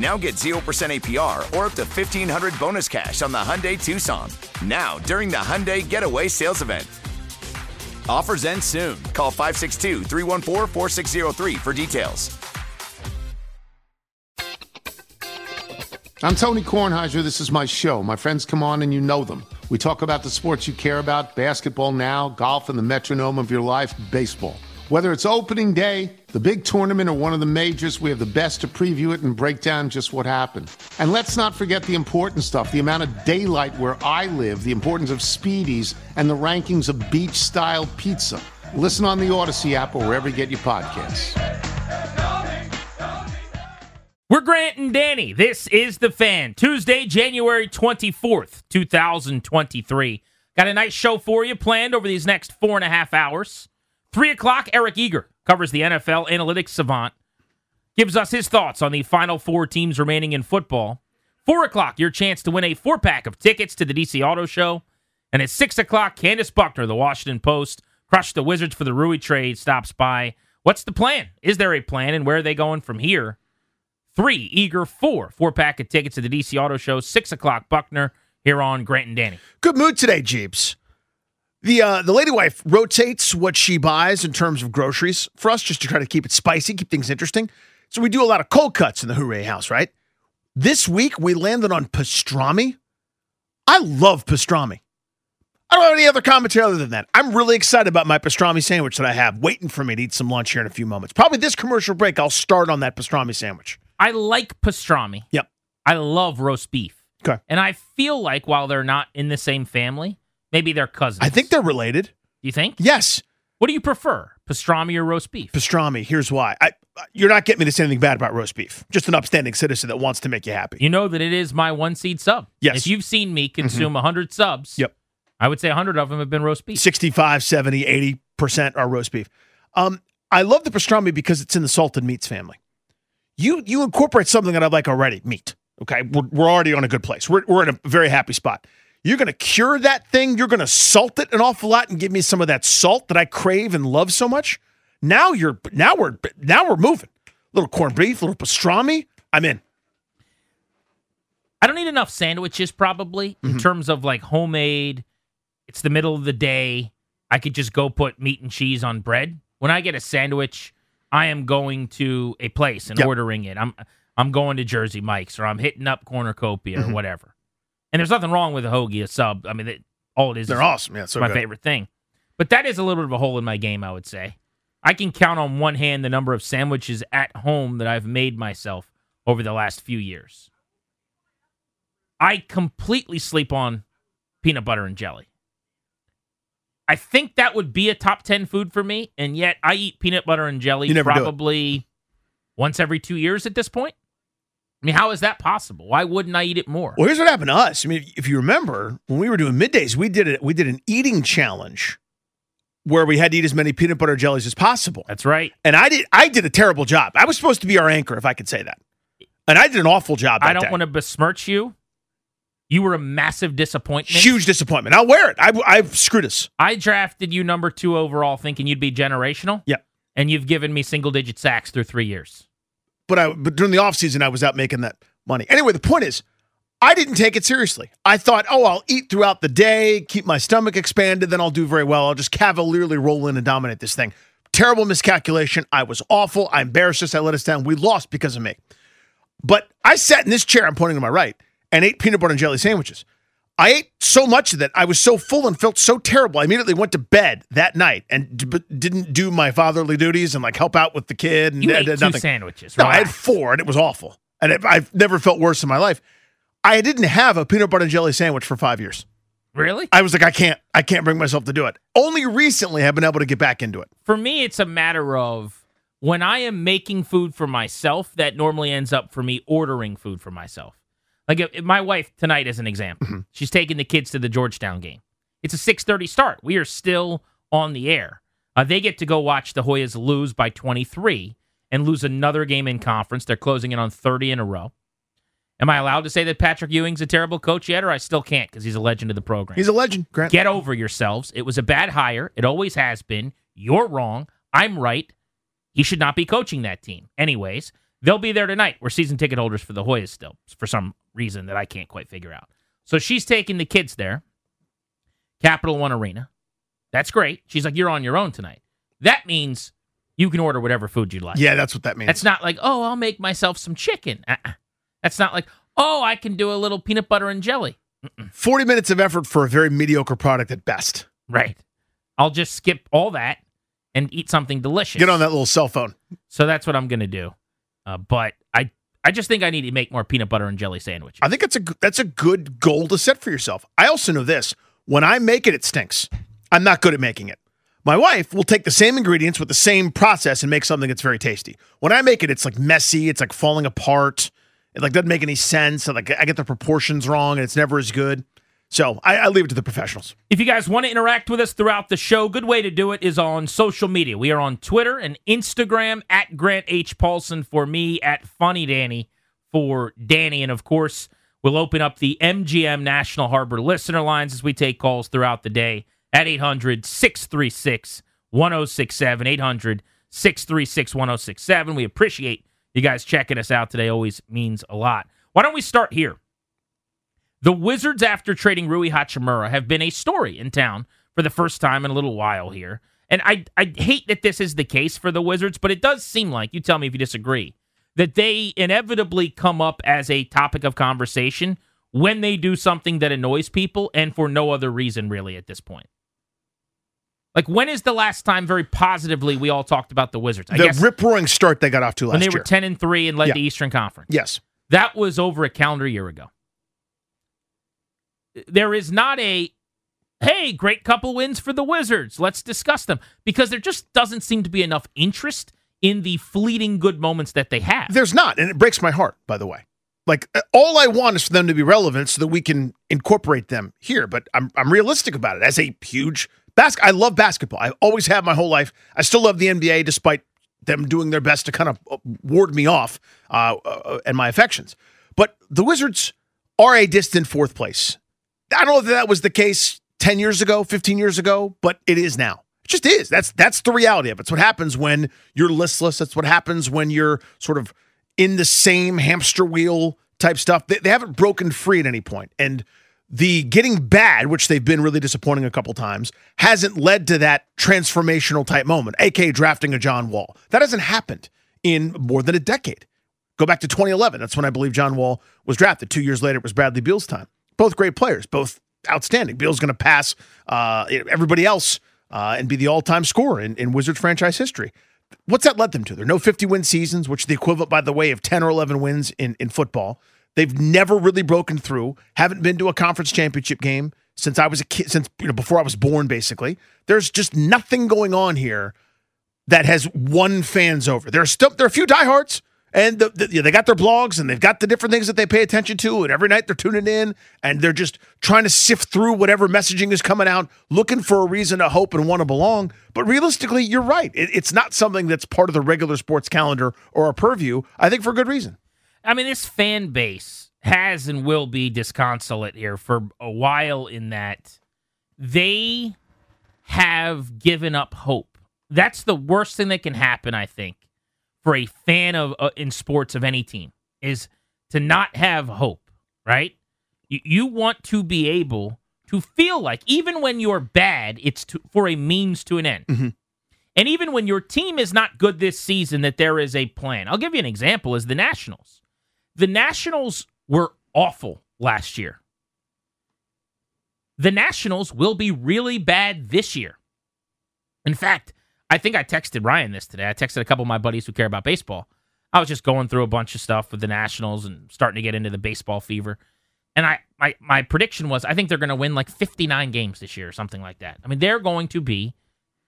Now get 0% APR or up to 1500 bonus cash on the Hyundai Tucson. Now, during the Hyundai Getaway Sales Event. Offers end soon. Call 562 314 4603 for details. I'm Tony Kornheiser. This is my show. My friends come on and you know them. We talk about the sports you care about basketball now, golf, and the metronome of your life, baseball. Whether it's opening day, the big tournament, or one of the majors, we have the best to preview it and break down just what happened. And let's not forget the important stuff the amount of daylight where I live, the importance of spiedies, and the rankings of beach style pizza. Listen on the Odyssey app or wherever you get your podcasts. We're Grant and Danny. This is The Fan. Tuesday, January 24th, 2023. Got a nice show for you planned over these next four and a half hours. Three o'clock, Eric Eager covers the NFL analytics savant, gives us his thoughts on the final four teams remaining in football. Four o'clock, your chance to win a four pack of tickets to the DC Auto Show. And at six o'clock, Candace Buckner, the Washington Post, crushed the Wizards for the Rui trade, stops by. What's the plan? Is there a plan, and where are they going from here? Three, Eager, four, four pack of tickets to the DC Auto Show, six o'clock, Buckner, here on Grant and Danny. Good mood today, Jeeps. The uh, the lady wife rotates what she buys in terms of groceries for us, just to try to keep it spicy, keep things interesting. So we do a lot of cold cuts in the Rouhier house, right? This week we landed on pastrami. I love pastrami. I don't have any other commentary other than that. I'm really excited about my pastrami sandwich that I have waiting for me to eat some lunch here in a few moments. Probably this commercial break, I'll start on that pastrami sandwich. I like pastrami. Yep. I love roast beef. Okay. And I feel like while they're not in the same family, maybe they're cousins. I think they're related. You think? Yes. What do you prefer, pastrami or roast beef? Pastrami. Here's why. I, you're not getting me to say anything bad about roast beef. Just an upstanding citizen that wants to make you happy. You know that it is my one seed sub. Yes. If you've seen me consume 100 subs, Yep. I would say 100 of them have been roast beef. 65, 70, 80% are roast beef. Um, I love the pastrami because it's in the salted meats family. You you incorporate something that I like already, meat. Okay, we're, we're already on a good place. We're, we're in a very happy spot. You're going to cure that thing. You're going to salt it an awful lot and give me some of that salt that I crave and love so much. Now you're now we're now we're moving. little corned beef, little pastrami. I'm in. I don't need enough sandwiches probably in Mm-hmm. terms of like homemade. It's the middle of the day. I could just go put meat and cheese on bread. When I get a sandwich, I am going to a place and Yep. ordering it. I'm I'm going to Jersey Mike's or I'm hitting up Cornucopia Mm-hmm. or whatever. And there's nothing wrong with a hoagie, a sub. I mean, it, all it is They're is awesome. Yeah, so my good. favorite thing. But that is a little bit of a hole in my game, I would say. I can count on one hand the number of sandwiches at home that I've made myself over the last few years. I completely sleep on peanut butter and jelly. I think that would be a top 10 food for me, and yet I eat peanut butter and jelly You never do it. probably once every two years at this point. I mean, how is that possible? Why wouldn't I eat it more? Well, here's what happened to us. I mean, if you remember, when we were doing middays, we did it. We did an eating challenge where we had to eat as many peanut butter jellies as possible. That's right. And I did. I did a terrible job. I was supposed to be our anchor, if I could say that. And I did an awful job. I don't want to besmirch you. You were a massive disappointment. Huge disappointment. I'll wear it. I, I've screwed us. I drafted you number two overall, thinking you'd be generational. Yeah. And you've given me single digit sacks through three years. But I. But during the off season, I was out making that money. Anyway, the point is, I didn't take it seriously. I thought, oh, I'll eat throughout the day, keep my stomach expanded, then I'll do very well. I'll just cavalierly roll in and dominate this thing. Terrible miscalculation. I was awful. I embarrassed us. I let us down. We lost because of me. But I sat in this chair, I'm pointing to my right, and ate peanut butter and jelly sandwiches. I ate so much that I was so full and felt so terrible. I immediately went to bed that night and d- didn't do my fatherly duties and like help out with the kid. And You ate two nothing. sandwiches. No, I had four and it was awful. And it, I've never felt worse in my life. I didn't have a peanut butter and jelly sandwich for five years. Really? I was like, I can't, I can't bring myself to do it. Only recently have been able to get back into it. For me, it's a matter of when I am making food for myself, that normally ends up for me ordering food for myself. Like if, if my wife tonight, as an example, Mm-hmm. she's taking the kids to the Georgetown game. It's a 6:30 start. We are still on the air. Uh, they get to go watch the Hoyas lose by 23 and lose another game in conference. They're closing in on 30 in a row. Am I allowed to say that Patrick Ewing's a terrible coach yet, or I still can't because he's a legend of the program? He's a legend, Grant. Get over yourselves. It was a bad hire. It always has been. You're wrong. I'm right. He should not be coaching that team. Anyways, they'll be there tonight. We're season ticket holders for the Hoyas still, for some reason that I can't quite figure out. So she's taking the kids there, Capital One Arena. That's great. She's like, You're on your own tonight. That means you can order whatever food you like. yeah, that's what that means. That's not like, Oh, I'll make myself some chicken. Uh-uh. That's not like, Oh, I can do a little peanut butter and jelly. 40 minutes of effort for a very mediocre product at best. Right. I'll just skip all that and eat something delicious. Get on that little cell phone. So that's what I'm going to do. Uh, but I, I just think I need to make more peanut butter and jelly sandwiches. I think that's a that's a good goal to set for yourself. I also know this: when I make it, it stinks. I'm not good at making it. My wife will take the same ingredients with the same process and make something that's very tasty. When I make it, it's like messy. It's like falling apart. It like doesn't make any sense. Like I get the proportions wrong, and it's never as good. So I, I leave it to the professionals. If you guys want to interact with us throughout the show, good way to do it is on social media. We are on Twitter and Instagram at Grant H. Paulsen for me, at Funny Danny for Danny. And of course, we'll open up the MGM National Harbor listener lines as we take calls throughout the day at 800 636 1067. 800 636 1067. We appreciate you guys checking us out today. Always means a lot. Why don't we start here? The Wizards, after trading Rui Hachimura, have been a story in town for the first time in a little while here. And I, I hate that this is the case for the Wizards, but it does seem like, you tell me if you disagree, that they inevitably come up as a topic of conversation when they do something that annoys people and for no other reason, really, at this point. Like, when is the last time, very positively, we all talked about the Wizards? I the rip roaring start they got off to last year. when they year. were 10 and 3 and led Yeah. the Eastern Conference. yes, That was over a calendar year ago. There is not a, hey, great couple wins for the Wizards. Let's discuss them. Because there just doesn't seem to be enough interest in the fleeting good moments that they have. There's not, and it breaks my heart, by the way. Like uh, all I want is for them to be relevant so that we can incorporate them here. But I'm I'm realistic about it. As a huge basket, I love basketball. I always have my whole life. I still love the NBA, despite them doing their best to kind of uh, ward me off uh, uh, and my affections. But the Wizards are a distant fourth place. I don't know if that was the case 10 years ago, 15 years ago, but it is now. It just is. That's that's the reality of it. It's what happens when you're listless. That's what happens when you're sort of in the same hamster wheel type stuff. They, they haven't broken free at any point. And the getting bad, which they've been really disappointing a couple times, hasn't led to that transformational type moment, aka drafting a John Wall. That hasn't happened in more than a decade. Go back to 2011. That's when I believe John Wall was drafted. Two years later, it was Bradley Beal's time. Both great players, both outstanding. Beal's going to pass uh, everybody else uh, and be the all-time scorer in, in Wizards franchise history. What's that led them to? There are no 50-win seasons, which is the equivalent, by the way, of 10 or 11 wins in, in football. They've never really broken through. Haven't been to a conference championship game since I was a kid, since you know before I was born. Basically, there's just nothing going on here that has won fans over. There are still there are a few diehards, and the, the, they got their blogs and they've got the different things that they pay attention to, and every night they're tuning in and they're just trying to sift through whatever messaging is coming out, looking for a reason to hope and want to belong. But realistically, you're right. It, it's not something that's part of the regular sports calendar or a purview. I think for good reason. I mean, this fan base has and will be disconsolate here for a while in that they have given up hope. That's the worst thing that can happen, I think, for a fan of uh, in sports of any team is to not have hope, right? You, you want to be able to feel like even when you're bad, it's to, for a means to an end. And even when your team is not good this season, that there is a plan. I'll give you an example: is the Nationals. The Nationals were awful last year. the Nationals will be really bad this year. In fact, I think I texted Ryan this today. I texted a couple of my buddies who care about baseball. I was just going through a bunch of stuff with the Nationals and starting to get into the baseball fever. And I my my prediction was I think they're going to win like 59 games this year or something like that. I mean, they're going to be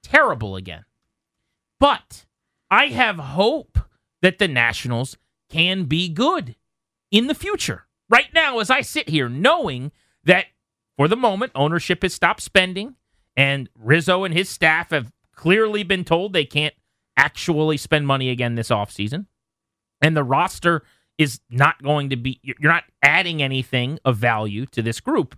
terrible again. But I have hope that the Nationals can be good in the future. Right now as I sit here knowing that for the moment ownership has stopped spending and Rizzo and his staff have clearly been told they can't actually spend money again this offseason. And the roster is not going to be, you're not adding anything of value to this group.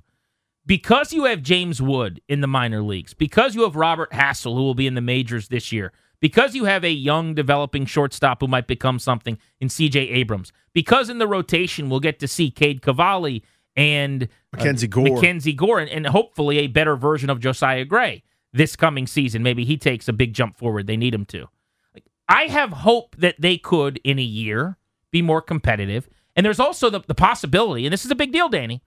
Because you have James Wood in the minor leagues, because you have Robert Hassell, who will be in the majors this year, because you have a young developing shortstop who might become something in CJ Abrams, because in the rotation we'll get to see Cade Cavalli and uh, Mackenzie Gore. Mackenzie Gore, and, and hopefully a better version of Josiah Gray this coming season. Maybe he takes a big jump forward. They need him to. Like, I have hope that they could, in a year, be more competitive. And there's also the, the possibility, and this is a big deal, Danny.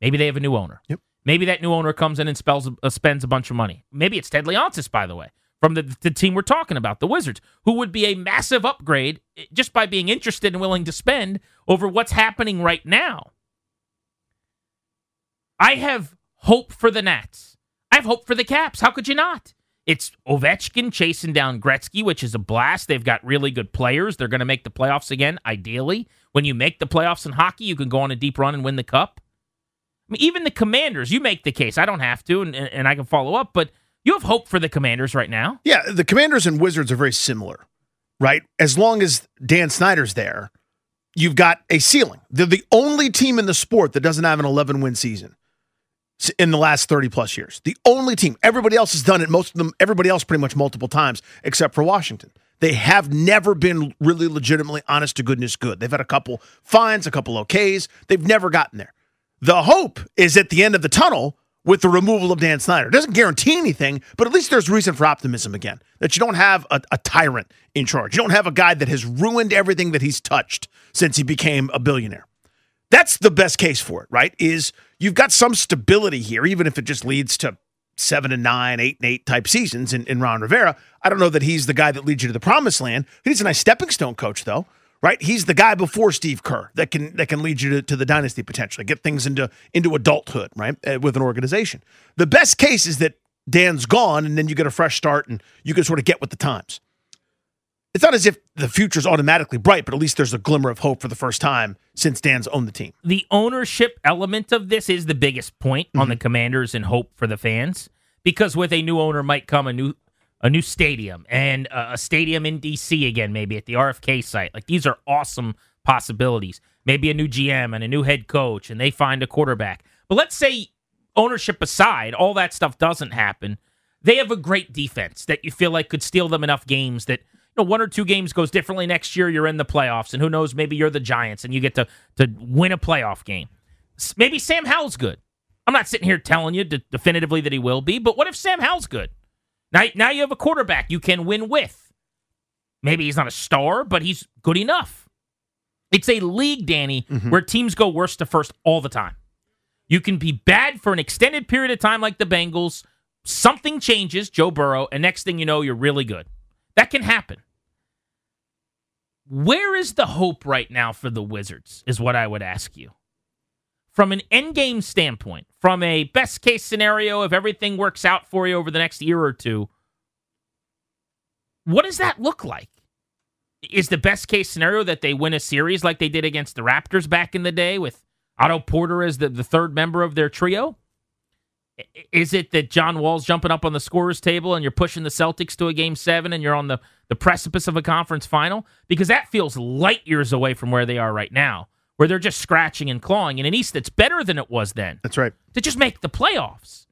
Maybe they have a new owner. Yep. Maybe that new owner comes in and spells, uh, spends a bunch of money. Maybe it's Ted Leonsis, by the way, from the, the team we're talking about, the Wizards, who would be a massive upgrade eh, just by being interested and willing to spend over what's happening right now. I have hope for the Nats. I have hope for the Caps. How could you not? It's Ovechkin chasing down Gretzky, which is a blast. They've got really good players. They're going to make the playoffs again, ideally. When you make the playoffs in hockey, you can go on a deep run and win the cup. I mean, even the Commanders, you make the case. I don't have to, and, and I can follow up, but you have hope for the Commanders right now. Yeah, the Commanders and Wizards are very similar, right? As long as Dan Snyder's there, you've got a ceiling. They're the only team in the sport that doesn't have an 11 win season in the last 30 plus years. The only team. Everybody else has done it, most of them, everybody else pretty much multiple times, except for Washington. They have never been really legitimately honest to goodness good. They've had a couple fines, a couple OKs. They've never gotten there. The hope is at the end of the tunnel with the removal of Dan Snyder. It doesn't guarantee anything, but at least there's reason for optimism again. That you don't have a, a, tyrant in charge. You don't have a guy that has ruined everything that he's touched since he became a billionaire. That's the best case for it, right? Is you've got some stability here, even if it just leads to seven and nine, eight and eight type seasons in, in Ron Rivera. I don't know that he's the guy that leads you to the promised land. He's a nice stepping stone coach, though, right? He's the guy before Steve Kerr that can that can lead you to, to the dynasty potentially, get things into into adulthood, right, uh, with an organization. The best case is that Dan's gone, and then you get a fresh start, and you can sort of get with the times it's not as if the future's automatically bright, but at least there's a glimmer of hope for the first time since Dan's owned the team. The ownership element of this is the biggest point mm-hmm. on the mm-hmm. Commanders and hope for the fans because with a new owner might come a new a new stadium and a stadium in DC again maybe at the RFK site. Like these are awesome possibilities. Maybe a new GM and a new head coach and they find a quarterback. But let's say ownership aside, all that stuff doesn't happen. They have a great defense that you feel like could steal them enough games that know, one or two games goes differently next year, you're in the playoffs, and who knows, maybe you're the Giants and you get to to win a playoff game. Maybe Sam Howell's good. I'm not sitting here telling you definitively that he will be, but what if Sam Howell's good? Now, now you have a quarterback you can win with. Maybe he's not a star, but he's good enough. It's a league, Danny, mm-hmm. where teams go worst to first all the time. You can be bad for an extended period of time, like the Bengals. Something changes, Joe Burrow, and next thing you know, you're really good. That can happen. Where is the hope right now for the Wizards, is what I would ask you. From an endgame standpoint, from a best case scenario, if everything works out for you over the next year or two, what does that look like? Is the best case scenario that they win a series like they did against the Raptors back in the day with Otto Porter as the, the third member of their trio? Is it that John Wall's jumping up on the scorer's table and you're pushing the Celtics to a game seven and you're on the, the precipice of a conference final? Because that feels light years away from where they are right now, where they're just scratching and clawing in an East that's better than it was then. That's right. To just make the playoffs.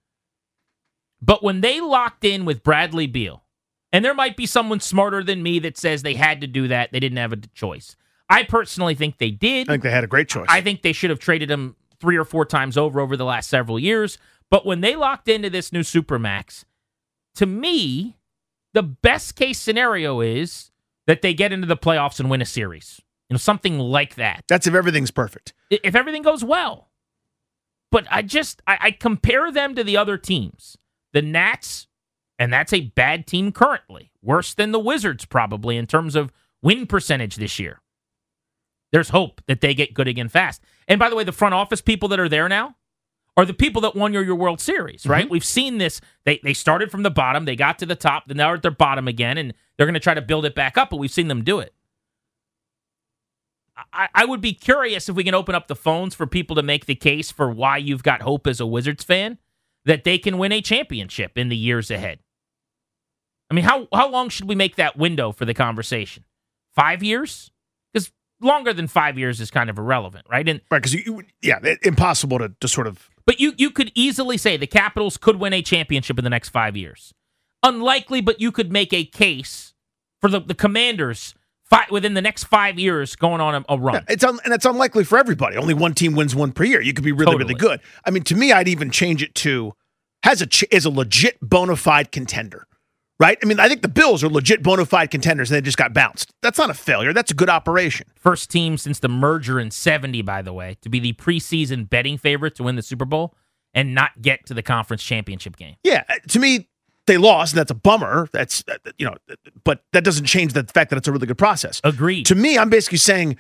But when they locked in with Bradley Beal, and there might be someone smarter than me that says they had to do that, they didn't have a choice. I personally think they did. I think they had a great choice. I think they should have traded him three or four times over over the last several years. But when they locked into this new Supermax, to me, the best case scenario is that they get into the playoffs and win a series. You know, something like that. That's if everything's perfect. If everything goes well. But I just I, I compare them to the other teams. The Nats, and that's a bad team currently, worse than the Wizards probably in terms of win percentage this year. There's hope that they get good again fast. And by the way, the front office people that are there now are the people that won your, your World Series, right? Mm-hmm. We've seen this. They they started from the bottom, they got to the top, then they're at their bottom again, and they're going to try to build it back up. But we've seen them do it. I, I would be curious if we can open up the phones for people to make the case for why you've got hope as a Wizards fan that they can win a championship in the years ahead. I mean, how how long should we make that window for the conversation? Five years? Because longer than five years is kind of irrelevant, right? And Right, because yeah, it- impossible to, to sort of. But you you could easily say the Capitals could win a championship in the next five years. Unlikely, but you could make a case for the, the Commanders fi- within the next five years going on a, a run. It's un, and it's unlikely for everybody. Only one team wins one per year. You could be really, really good. I mean, to me, I'd even change it to has a ch- is a legit bona fide contender, right? I mean, I think the Bills are legit bona fide contenders, and they just got bounced. That's not a failure. That's a good operation. First team since the merger in 70, by the way, to be the preseason betting favorite to win the Super Bowl and not get to the conference championship game. Yeah, uh, to me, they lost, and that's a bummer. That's uh, you know, but that doesn't change the fact that it's a really good process. Agreed. To me, I'm basically saying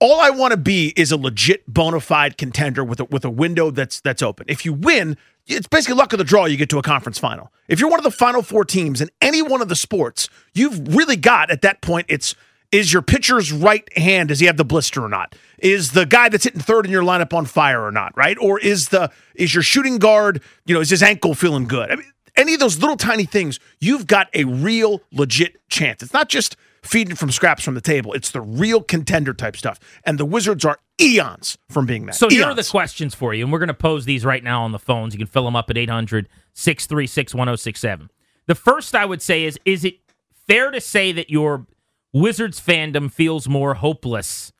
all I want to be is a legit bona fide contender with a, with a window that's that's open. If you win, it's basically luck of the draw. You get to a conference final. If you're one of the final four teams in any one of the sports, you've really got at that point. It's is your pitcher's right hand does he have the blister or not? Is the guy that's hitting third in your lineup on fire or not? Right? Or is the is your shooting guard you know is his ankle feeling good? I mean, any of those little tiny things, you've got a real legit chance. It's not just feeding from scraps from the table. It's the real contender type stuff. And the Wizards are eons from being that. So here are the questions for you, and we're going to pose these right now on the phones. You can fill them up at 800 636 1067. The first I would say is Is it fair to say that your Wizards fandom feels more hopeless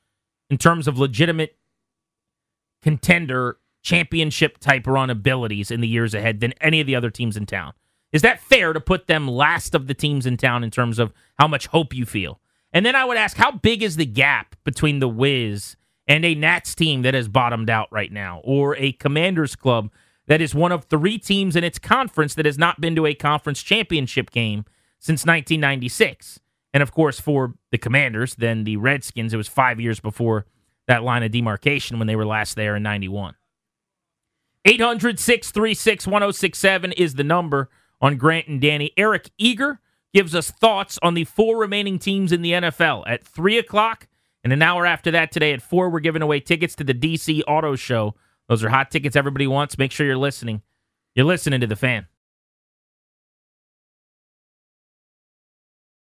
in terms of legitimate contender championship type run abilities in the years ahead than any of the other teams in town? Is that fair to put them last of the teams in town in terms of how much hope you feel? And then I would ask, how big is the gap between the Wiz and a Nats team that has bottomed out right now, or a Commanders club that is one of three teams in its conference that has not been to a conference championship game since 1996? And of course, for the Commanders, then the Redskins, it was five years before that line of demarcation when they were last there in 91. 800 636 1067 is the number on Grant and Danny. Eric Eager gives us thoughts on the four remaining teams in the NFL at 3 o'clock. And an hour after that today at 4, we're giving away tickets to the DC Auto Show. Those are hot tickets everybody wants. Make sure you're listening. You're listening to the fan.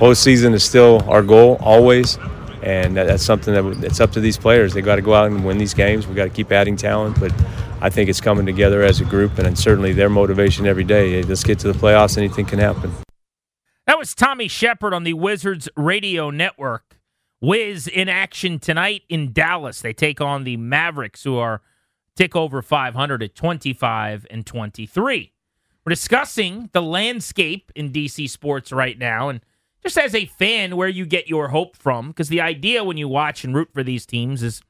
Postseason is still our goal, always. And that, that's something that it's up to these players. They got to go out and win these games. We got to keep adding talent, but I think it's coming together as a group, and certainly their motivation every day. Let's get to the playoffs. Anything can happen. That was Tommy Sheppard on the Wizards Radio Network. Wiz in action tonight in Dallas. They take on the Mavericks, who are tick over 500 at 25 and 23. We're discussing the landscape in DC sports right now, and just as a fan, where you get your hope from, because the idea when you watch and root for these teams is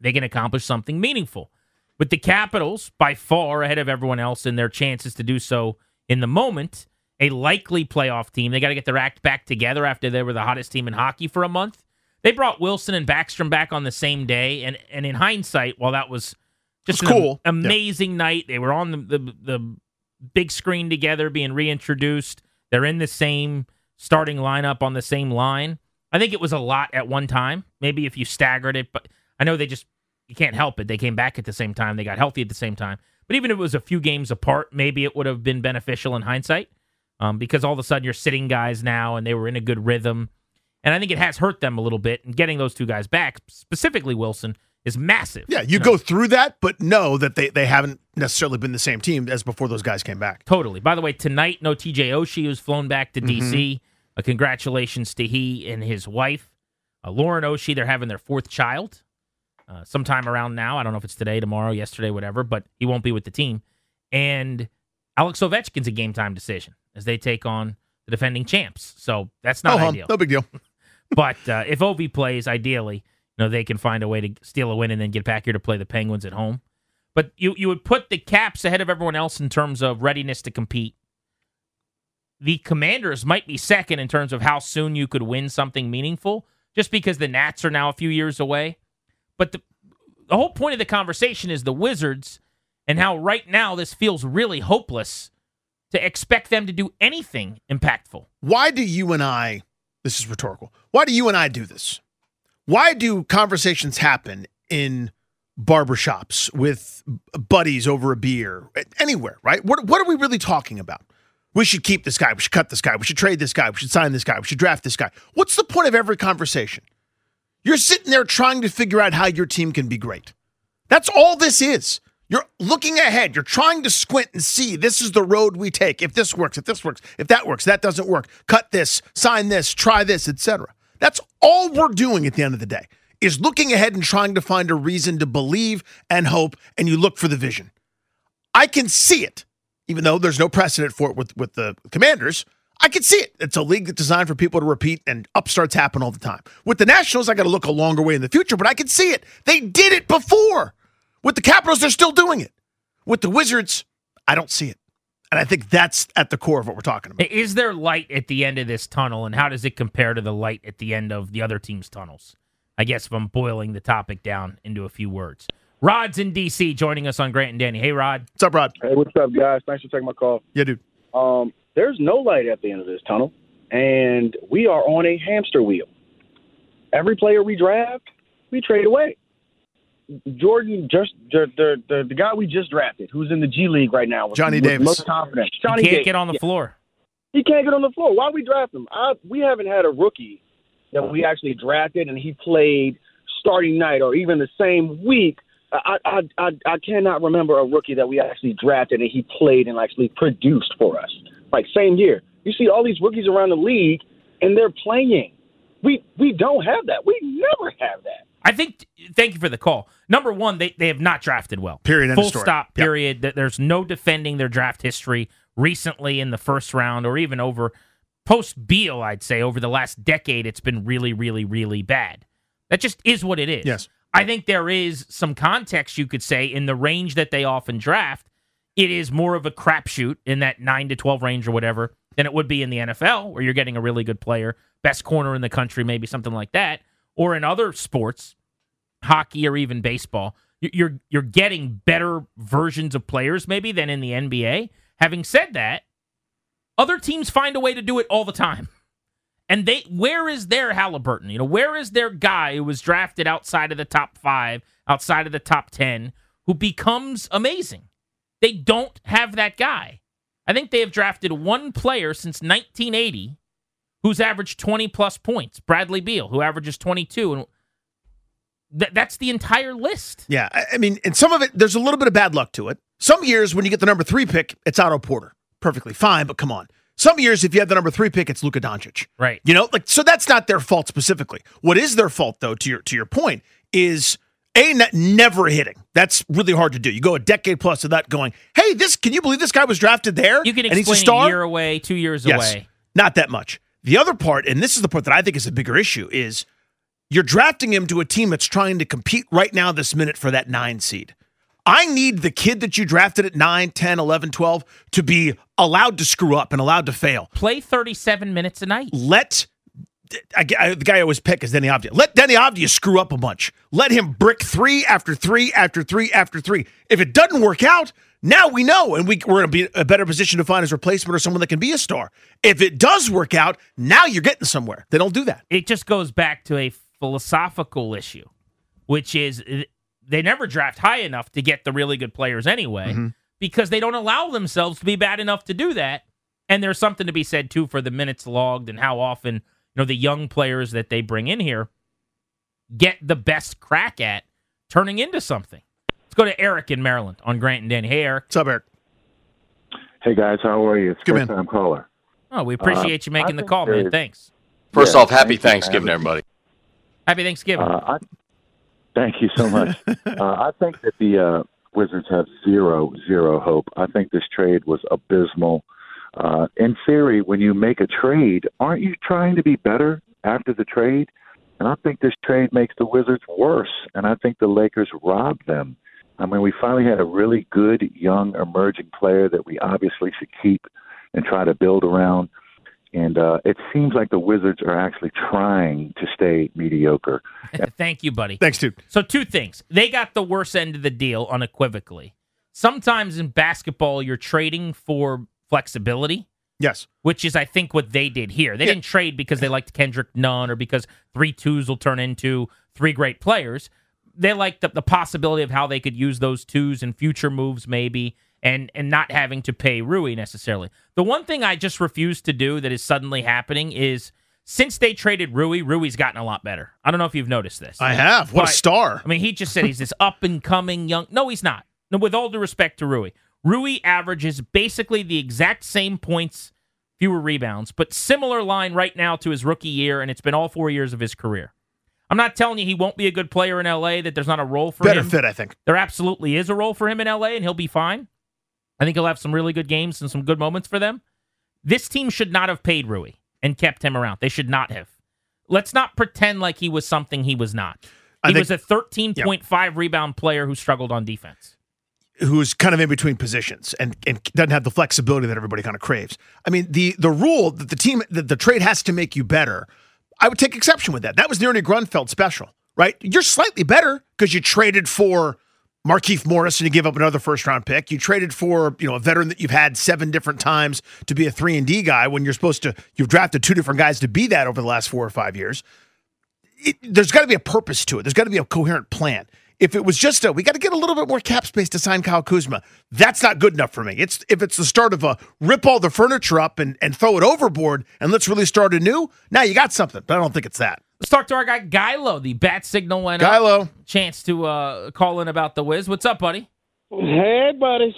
they can accomplish something meaningful. With the Capitals by far ahead of everyone else in their chances to do so in the moment, a likely playoff team. They got to get their act back together after they were the hottest team in hockey for a month. They brought Wilson and Backstrom back on the same day, and and in hindsight, while that was just cool. am- amazing night, they were on the, the the big screen together, being reintroduced. They're in the same starting lineup on the same line. I think it was a lot at one time. Maybe if you staggered it, but I know they just you can't help it. They came back at the same time. They got healthy at the same time. But even if it was a few games apart, maybe it would have been beneficial in hindsight um, because all of a sudden you're sitting guys now and they were in a good rhythm. And I think it has hurt them a little bit. And getting those two guys back, specifically Wilson, is massive. Yeah, you go through that, but know that they, they haven't necessarily been the same team as before those guys came back. Totally. By the way, tonight, no TJ Oshie who's flown back to Mm-hmm. DC. Uh, congratulations to he and his wife, uh, Lauren Oshie. They're having their fourth child uh, sometime around now. I don't know if it's today, tomorrow, yesterday, whatever, but he won't be with the team. And Alex Ovechkin's a game time decision as they take on the defending champs. So that's not oh, hum, ideal. no big deal. But uh, if Ovi plays, ideally, you know they can find a way to steal a win and then get back here to play the Penguins at home. But you you would put the Caps ahead of everyone else in terms of readiness to compete. The Commanders might be second in terms of how soon you could win something meaningful, just because the Nats are now a few years away. But the the whole point of the conversation is the Wizards and how right now this feels really hopeless to expect them to do anything impactful. Why do you and I, this is rhetorical, why do you and I do this? Why do conversations happen in barbershops with buddies over a beer, anywhere, right? What, what are we really talking about? We should keep this guy. We should cut this guy. We should trade this guy. We should sign this guy. We should draft this guy. What's the point of every conversation? You're sitting there trying to figure out how your team can be great. That's all this is. You're looking ahead. You're trying to squint and see this is the road we take. If this works, if this works, if that works, that doesn't work. Cut this, sign this, try this, etc. That's all we're doing at the end of the day. Is looking ahead and trying to find a reason to believe and hope and you look for the vision. I can see it. Even though there's no precedent for it with with the Commanders, I can see it. It's a league that's designed for people to repeat, and upstarts happen all the time. With the Nationals, I got to look a longer way in the future, but I can see it. They did it before. With the Capitals, they're still doing it. With the Wizards, I don't see it. And I think that's at the core of what we're talking about. Is there light at the end of this tunnel, and how does it compare to the light at the end of the other team's tunnels? I guess if I'm boiling the topic down into a few words. Rod's in DC joining us on Grant and Danny. Hey, Rod. What's up, Rod? Hey, what's up, guys? Thanks for taking my call. Yeah, dude. Um, there's no light at the end of this tunnel, and we are on a hamster wheel. Every player we draft, we trade away. Jordan, just the the, the, the guy we just drafted, who's in the G League right now, was, Johnny was Davis. most confident. He Johnny can't Davis. get on the Yeah. floor. He can't get on the floor. Why we draft him? I, we haven't had a rookie that we actually drafted and he played starting night or even the same week. I, I I I cannot remember a rookie that we actually drafted and he played and actually produced for us. Like same year. You see all these rookies around the league and they're playing. We we don't have that. We never have that. I think. Thank you for the call. Number one, they, they have not drafted well. Period, end Full story. stop. Period. That There's no defending their draft history recently in the first round or even over post Beal. I'd say over the last decade, it's been really, really, really bad. That just is what it is. Yes. I think there is some context you could say in the range that they often draft. It is more of a crapshoot in that nine to twelve range or whatever than it would be in the NFL, where you're getting a really good player, best corner in the country, maybe something like that. Or in other sports, hockey or even baseball, you're you're getting better versions of players maybe than in the NBA. Having said that, other teams find a way to do it all the time. And they where is their Halliburton? You know, where is their guy who was drafted outside of the top 5, outside of the top 10 who becomes amazing? They don't have that guy. I think they have drafted one player since 1980 who's averaged 20 plus points, Bradley Beal, who averages 22 and th- that's the entire list. Yeah, I mean, and some of it, there's a little bit of bad luck to it. Some years when you get the number three pick, it's Otto Porter. Perfectly fine, but come on. Some years, if you have the number three pick, it's Luka Doncic. Right. You know, like so that's not their fault specifically. What is their fault, though, to your to your point, is a never hitting. That's really hard to do. You go a decade plus of that going, hey, this can you believe this guy was drafted there? You can and he's a explain star? a year away, 2 years Yes. away. Not that much. The other part, and this is the part that I think is a bigger issue, is you're drafting him to a team that's trying to compete right now, this minute, for that nine seed. I need the kid that you drafted at 9, 10, 11, 12 to be allowed to screw up and allowed to fail. Play 37 minutes a night. Let I, I- the guy I always pick is Deni Avdija. Let Deni Avdija screw up a bunch. Let him brick three after three after three after three. If it doesn't work out, now we know, and we, we're in a, be a better position to find his replacement or someone that can be a star. If it does work out, now you're getting somewhere. They don't do that. It just goes back to a philosophical issue, which is they never draft high enough to get the really good players anyway Mm-hmm. because they don't allow themselves to be bad enough to do that. And there's something to be said too for the minutes logged and how often, you know, the young players that they bring in here get the best crack at turning into something. Let's go to Eric in Maryland on Grant and Danny. Hey, Eric. What's up, Eric? Hey guys, how are you? It's Good first man. time caller. Oh, we appreciate you Uh, I making the call, man. Thanks. First Yeah, off, happy thank you for Thanksgiving, everybody. Happy Thanksgiving. Uh, I, thank you so much. uh, I think that the uh, Wizards have zero, zero hope. I think this trade was abysmal. Uh, in theory, when you make a trade, aren't you trying to be better after the trade? And I think this trade makes the Wizards worse. And I think the Lakers robbed them. I mean, we finally had a really good, young, emerging player that we obviously should keep and try to build around. And uh, it seems like the Wizards are actually trying to stay mediocre. Thank you, buddy. Thanks, dude. So two things. They got the worst end of the deal unequivocally. Sometimes in basketball you're trading for flexibility, Yes. which is I think what they did here. They Yeah. didn't trade because they liked Kendrick Nunn or because three twos will turn into three great players. They liked the, the possibility of how they could use those twos in future moves maybe and and not having to pay Rui necessarily. The one thing I just refuse to do that is suddenly happening is since they traded Rui, Rui's gotten a lot better. I don't know if you've noticed this. I have. What a star. I mean, he just said he's this up and coming young. No, he's not. No, with all due respect to Rui, Rui averages basically the exact same points, fewer rebounds, but similar line right now to his rookie year, and it's been all four years of his career. I'm not telling you he won't be a good player in LA. That there's not a role for him. Better him. fit, I think. There absolutely is a role for him in LA, and he'll be fine. I think he'll have some really good games and some good moments for them. This team should not have paid Rui and kept him around. They should not have. Let's not pretend like he was something he was not. He think- was a 13.5 rebound player who struggled on defense. who's kind of in between positions and, and doesn't have the flexibility that everybody kind of craves. I mean, the the rule that the team that the trade has to make you better, I would take exception with that. That was the Ernie Grunfeld special, right? You're slightly better because you traded for Markieff Morris and you give up another first round pick. You traded for, you know, a veteran that you've had seven different times to be a three and D guy when you're supposed to you've drafted two different guys to be that over the last four or five years. It, there's got to be a purpose to it. There's got to be a coherent plan. If it was just a, we got to get a little bit more cap space to sign Kyle Kuzma. That's not good enough for me. It's if it's the start of a rip all the furniture up and, and throw it overboard and let's really start anew. Now you got something, but I don't think it's that. Let's talk to our guy Gylo. The bat signal went up. Gylo. Chance to uh, call in about the Wiz. What's up, buddy? Hey, buddies.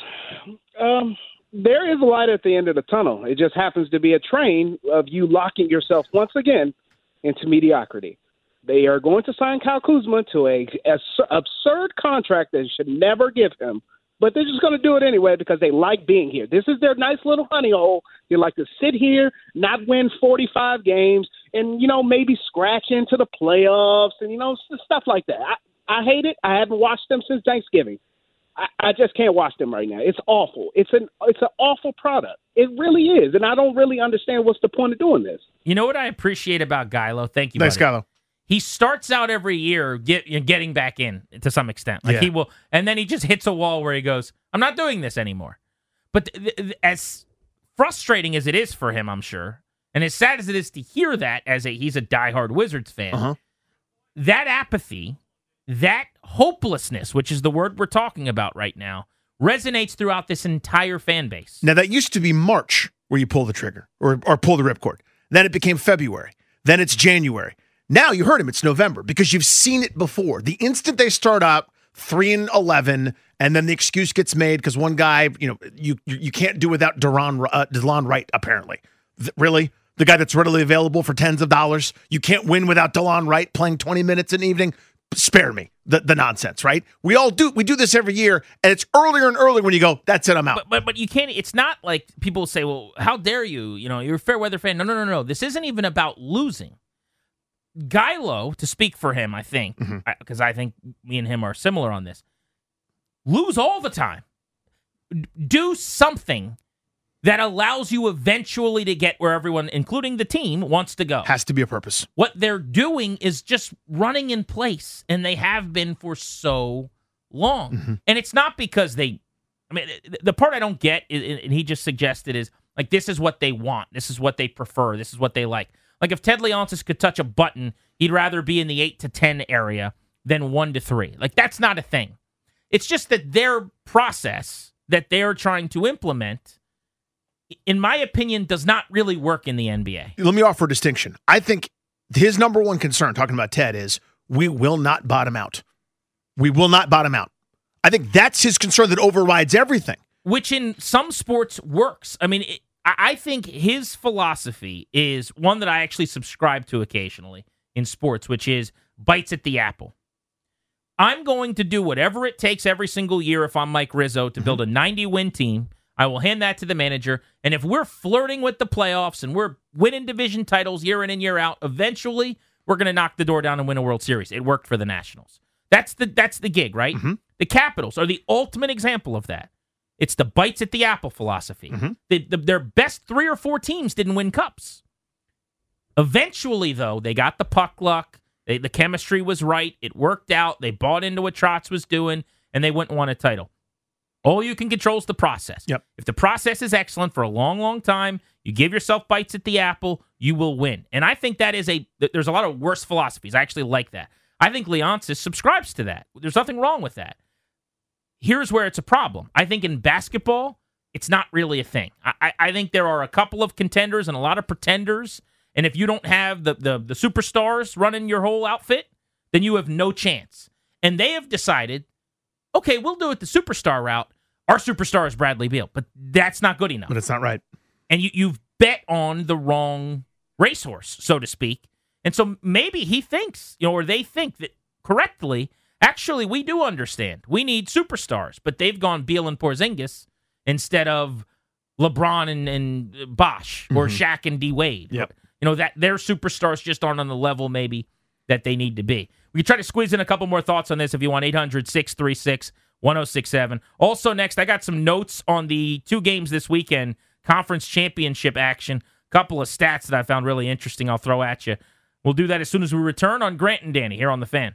Um, there is a light at the end of the tunnel. It just happens to be a train of you locking yourself once again into mediocrity. They are going to sign Kyle Kuzma to a, a absurd contract that should never give him, but they're just going to do it anyway because they like being here. This is their nice little honey hole. They like to sit here, not win 45 games, and you know maybe scratch into the playoffs and you know stuff like that. I, I hate it. I haven't watched them since Thanksgiving. I, I just can't watch them right now. It's awful. It's an it's an awful product. It really is, and I don't really understand what's the point of doing this. You know what I appreciate about Gylo? Thank you. Thanks, buddy, Gylo. he starts out every year get, getting back in to some extent. Like Yeah. he will, and then he just hits a wall where he goes, "I'm not doing this anymore." But th- th- as frustrating as it is for him, I'm sure, and as sad as it is to hear that as a he's a diehard Wizards fan, Uh-huh. that apathy, that hopelessness, which is the word we're talking about right now, resonates throughout this entire fan base. Now that used to be March where you pull the trigger or or pull the ripcord. Then it became February. Then it's January. Now you heard him. It's November because you've seen it before. The instant they start up three and eleven, and then the excuse gets made because one guy, you know, you you can't do without Duran uh, Delon Wright. Apparently, Th- really, the guy that's readily available for tens of dollars. You can't win without Delon Wright playing twenty minutes an evening. Spare me the, the nonsense, right? We all do. We do this every year, and it's earlier and earlier when you go. That's it. I'm out. But, but but you can't. It's not like people say, "Well, how dare you?" You know, you're a fair weather fan. No, no, no, no. This isn't even about losing. Gilo, to speak for him, I think, mm-hmm. because I think me and him are similar on this. Lose all the time. Do something that allows you eventually to get where everyone, including the team, wants to go. Has to be a purpose. What they're doing is just running in place, and they have been for so long. Mm-hmm. And it's not because they, I mean, the part I don't get, is, and he just suggested, is like this is what they want, this is what they prefer, this is what they like. Like if Ted Leonsis could touch a button, he'd rather be in the eight to ten area than one to three. Like that's not a thing. It's just that their process that they're trying to implement, in my opinion, does not really work in the NBA. Let me offer a distinction. I think his number one concern, talking about Ted, is we will not bottom out. We will not bottom out. I think that's his concern that overrides everything. which in some sports works. I mean, it, I I think his philosophy is one that I actually subscribe to occasionally in sports, which is bites at the apple. I'm going to do whatever it takes every single year if I'm Mike Rizzo to build mm-hmm. a 90 win team. I will hand that to the manager. And if we're flirting with the playoffs and we're winning division titles year in and year out, eventually we're going to knock the door down and win a World Series. It worked for the Nationals. That's the that's the gig, right? Mm-hmm. The Capitals are the ultimate example of that. It's the bites at the apple philosophy. Mm-hmm. The, the, their best three or four teams didn't win cups. Eventually, though, they got the puck luck. They, the chemistry was right. It worked out. They bought into what Trotz was doing, and they went and won a title. All you can control is the process. Yep. If the process is excellent for a long, long time, you give yourself bites at the apple, you will win. And I think that is a. th- There's a lot of worse philosophies. I actually like that. I think Leonsis subscribes to that. There's nothing wrong with that. Here's where it's a problem. I think in basketball, it's not really a thing. I, I, I think there are a couple of contenders and a lot of pretenders. And if you don't have the, the the superstars running your whole outfit, then you have no chance. And they have decided, okay, we'll do it the superstar route. Our superstar is Bradley Beal, but that's not good enough But it's not right. and you, you've bet on the wrong racehorse, so to speak. And so maybe he thinks, you know, or they think that correctly, actually, we do understand. We need superstars, but they've gone Beal and Porzingis instead of LeBron and, and Bosh or mm-hmm. Shaq and D Wade. Yep. You know, that their superstars just aren't on the level maybe that they need to be. We can try to squeeze in a couple more thoughts on this if you want 800 636 1067. Also, next, I got some notes on the two games this weekend, conference championship action. Couple of stats that I found really interesting, I'll throw at you. We'll do that as soon as we return on Grant and Danny here on The Fan.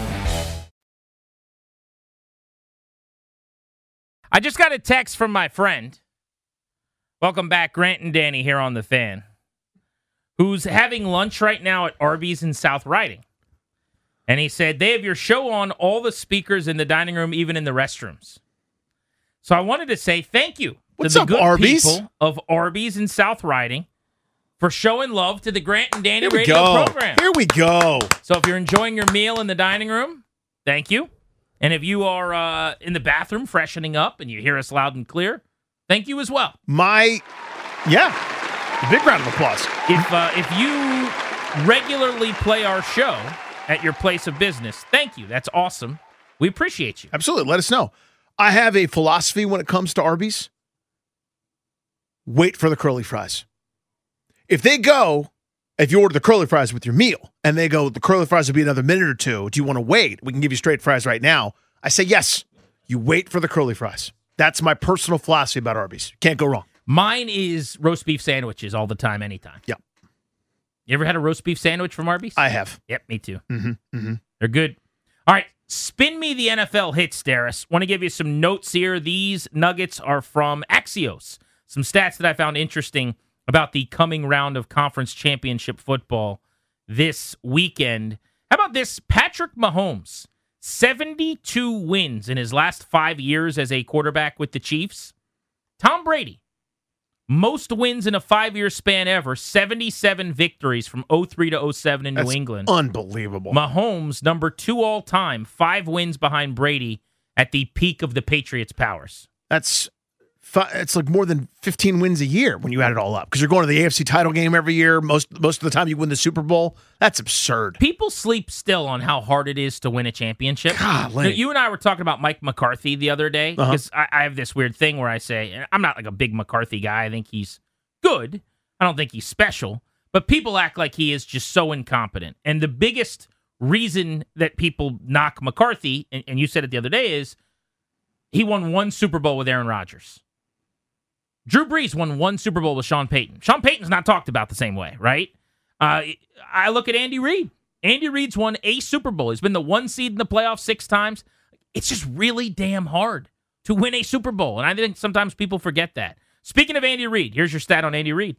I just got a text from my friend. Welcome back, Grant and Danny here on the fan, who's having lunch right now at Arby's in South Riding. And he said they have your show on all the speakers in the dining room, even in the restrooms. So I wanted to say thank you What's to the up, good Arby's? people of Arby's in South Riding for showing love to the Grant and Danny radio go. program. Here we go. So if you're enjoying your meal in the dining room, thank you. And if you are uh, in the bathroom freshening up and you hear us loud and clear, thank you as well. My, yeah, big round of applause. If uh, if you regularly play our show at your place of business, thank you. That's awesome. We appreciate you. Absolutely. Let us know. I have a philosophy when it comes to Arby's. Wait for the curly fries. If they go, if you order the curly fries with your meal and they go, the curly fries will be another minute or two. Do you want to wait? We can give you straight fries right now. I say yes. You wait for the curly fries. That's my personal philosophy about Arby's. Can't go wrong. Mine is roast beef sandwiches all the time, anytime. Yeah. You ever had a roast beef sandwich from Arby's? I have. Yep, me too. Mm-hmm. Mm-hmm. They're good. All right, spin me the NFL hits, Darius. Want to give you some notes here. These nuggets are from Axios. Some stats that I found interesting about the coming round of conference championship football this weekend. How about this? Patrick Mahomes, 72 wins in his last five years as a quarterback with the Chiefs. Tom Brady, most wins in a five year span ever, 77 victories from 03 to 07 in That's New England. Unbelievable. Mahomes, number two all time, five wins behind Brady at the peak of the Patriots' powers. That's it's like more than 15 wins a year when you add it all up because you're going to the AFC title game every year. Most most of the time you win the Super Bowl. That's absurd. People sleep still on how hard it is to win a championship. Golly. You and I were talking about Mike McCarthy the other day Uh-huh. because I, I have this weird thing where I say I'm not like a big McCarthy guy. I think he's good. I don't think he's special, but people act like he is just so incompetent. And the biggest reason that people knock McCarthy, and, and you said it the other day, is he won one Super Bowl with Aaron Rodgers. Drew Brees won one Super Bowl with Sean Payton. Sean Payton's not talked about the same way, right? Uh, I look at Andy Reid. Andy Reid's won a Super Bowl. He's been the one seed in the playoffs six times. It's just really damn hard to win a Super Bowl. And I think sometimes people forget that. Speaking of Andy Reid, here's your stat on Andy Reid.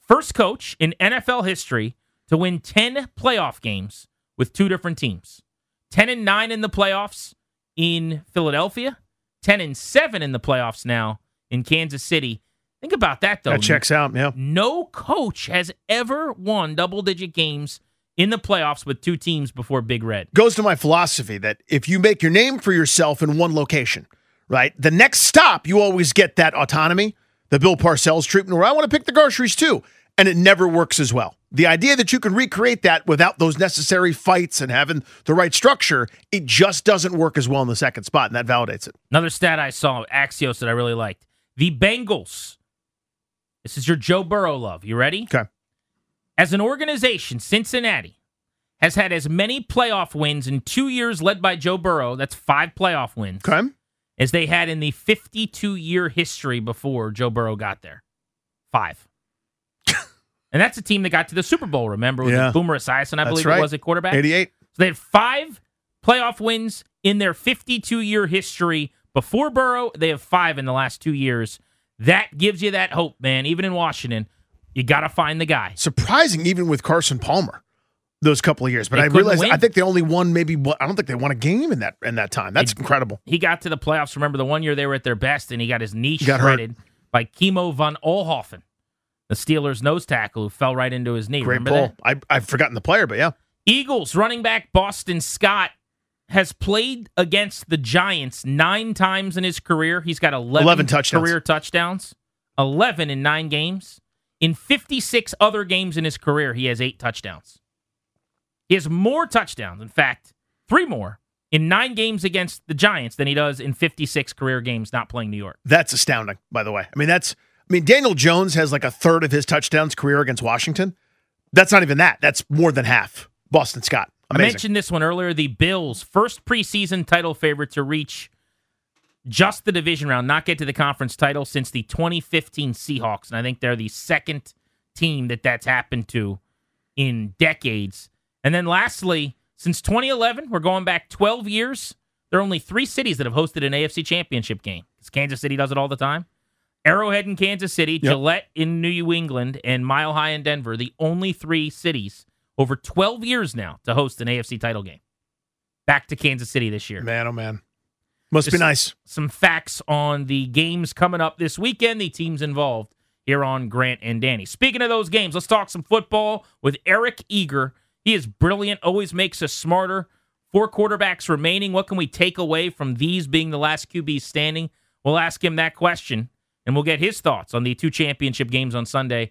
First coach in NFL history to win 10 playoff games with two different teams. 10 and 9 in the playoffs in Philadelphia, 10 and 7 in the playoffs now in Kansas City. Think about that though. That checks out. Yeah. No coach has ever won double digit games in the playoffs with two teams before Big Red. Goes to my philosophy that if you make your name for yourself in one location, right, the next stop you always get that autonomy, the Bill Parcells treatment, where I want to pick the groceries too, and it never works as well. The idea that you can recreate that without those necessary fights and having the right structure, it just doesn't work as well in the second spot, and that validates it. Another stat I saw, Axios, that I really liked. The Bengals. This is your Joe Burrow love. You ready? Okay. As an organization, Cincinnati has had as many playoff wins in two years led by Joe Burrow. That's five playoff wins. Okay. As they had in the 52 year history before Joe Burrow got there. Five. and that's a team that got to the Super Bowl, remember? With Yeah. Boomer Esiason, I That's believe right. it was at quarterback. 88. So they had five playoff wins in their 52 year history before Burrow. They have five in the last two years. That gives you that hope, man. Even in Washington, you got to find the guy. Surprising, even with Carson Palmer, those couple of years. But They I realized win. I think they only won maybe. I don't think they won a game in that in that time. That's incredible. He got to the playoffs. Remember the one year they were at their best, and he got his knee got hurt. shredded by Kimo von Oelhoffen, the Steelers' nose tackle who fell right into his knee. Great Remember pull. that? I, I've forgotten the player, but yeah. Eagles running back Boston Scott has played against the Giants nine times in his career. He's got 11, 11 touchdowns. career touchdowns, 11 in nine games. In 56 other games in his career, he has eight touchdowns. He has more touchdowns, in fact, three more in nine games against the Giants than he does in 56 career games not playing New York. That's astounding, by the way. I mean, that's I mean, Daniel Jones has like a third of his touchdowns career against Washington. That's not even that. That's more than half. Boston Scott. Amazing. I mentioned this one earlier. The Bills, first preseason title favorite to reach just the division round, not get to the conference title since the 2015 Seahawks. And I think they're the second team that that's happened to in decades. And then lastly, since 2011, we're going back 12 years. There are only three cities that have hosted an AFC championship game. Because Kansas City does it all the time. Arrowhead in Kansas City, yep. Gillette in New England, and Mile High in Denver, the only three cities over 12 years now to host an AFC title game. Back to Kansas City this year. Man, oh man. Must Just be nice. Some facts on the games coming up this weekend, the teams involved here on Grant and Danny. Speaking of those games, let's talk some football with Eric Eager. He is brilliant, always makes us smarter. Four quarterbacks remaining. What can we take away from these being the last QB standing? We'll ask him that question, and we'll get his thoughts on the two championship games on Sunday